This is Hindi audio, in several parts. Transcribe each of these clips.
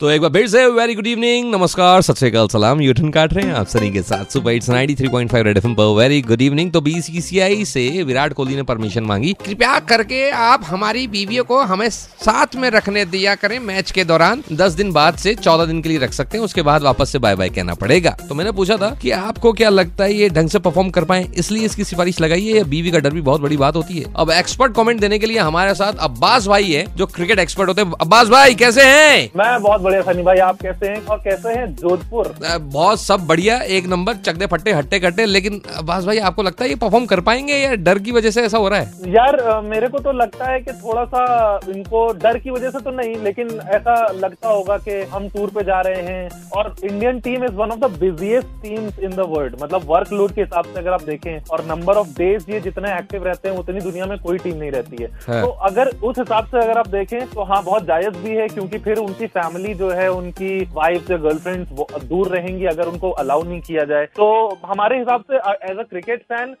तो एक बार फिर से वेरी गुड इवनिंग नमस्कार, सत श्रीकाल सलाम यूटन काट रहे हैं आप सनी के साथ सुपर हिट्स 93.5 रेड एफएम पर वेरी गुड इवनिंग तो बीसीसीआई से विराट कोहली ने परमिशन मांगी। कृपया करके आप हमारी बीवियों को हमें साथ में रखने दिया करें मैच के दौरान। 10 दिन बाद से 14 दिन के लिए रख सकते हैं, उसके बाद वापस से बाय बाय कहना पड़ेगा। तो मैंने पूछा था कि आपको क्या लगता है ये ढंग से परफॉर्म कर पाए, इसलिए इसकी सिफारिश लगाई है या बीवी का डर भी बहुत बड़ी बात होती है। अब एक्सपर्ट कॉमेंट देने के लिए हमारे साथ अब्बास भाई है, जो क्रिकेट एक्सपर्ट होते हैं। अब्बास भाई, कैसे है? मैं बहुत बढ़िया सनी भाई आप कैसे हैं और कैसे हैं जोधपुर? बहुत सब बढ़िया एक नंबर चकदे फट्टे हट्टे कट्टे लेकिन अब्बास भाई आपको लगता है ये परफॉर्म कर पाएँगे या डर की वजह से ऐसा हो रहा है? यार मेरे को तो लगता है कि थोड़ा सा इनको डर की वजह से तो नहीं लेकिन ऐसा लगता होगा कि हम टूर पे जा रहे हैं और Indian team is one of the busiest team in the world मतलब वर्कलोड के हिसाब से अगर आप देखें और नंबर ऑफ़ डेज़ ये जितने एक्टिव रहते हैं उतनी दुनिया में कोई टीम नहीं रहती है। हाँ। तो अगर उस हिसाब से अगर आप देखें तो हाँ बहुत जायज़ भी है क्योंकि फिर उनकी फैमिली जो है उनकी वाइफ या गर्लफ्रेंड दूर रहेंगी अगर उनको अलाउ नहीं किया जाए। तो हमारे हिसाब से as a cricket fan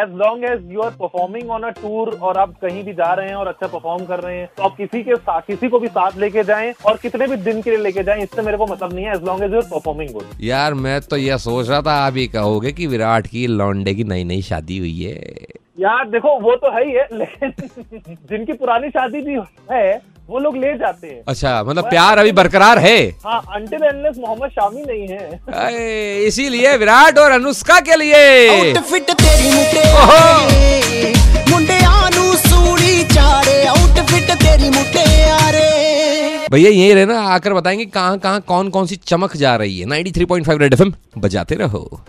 as long as you are performing on a tour और आप कहीं भी जा रहे हैं और अच्छा परफॉर्म कर रहे हैं तो आप किसी के साथ किसी को भी साथ लेके जाएँ और कितने भी दिन के लिए लेके जाएँ इससे मेरे को मतलब नहीं है as long as your performing good यार मैं तो यह सोच रहा था आप ही कहोगे कि विराट की लॉन्डे की नई नई शादी हुई है। यार देखो वो तो है ही है लेकिन जिनकी पुरानी शादी भी है वो लोग ले जाते हैं। अच्छा मतलब प्यार अभी बरकरार है। हाँ मोहम्मद शामी नहीं है। इसीलिए विराट और अनुष्का के लिए। भैया यही रहना आकर बताएँगे कहाँ कहाँ कौन कौन सी चमक जा रही है। 93.5 रेड एफएम बजाते रहो।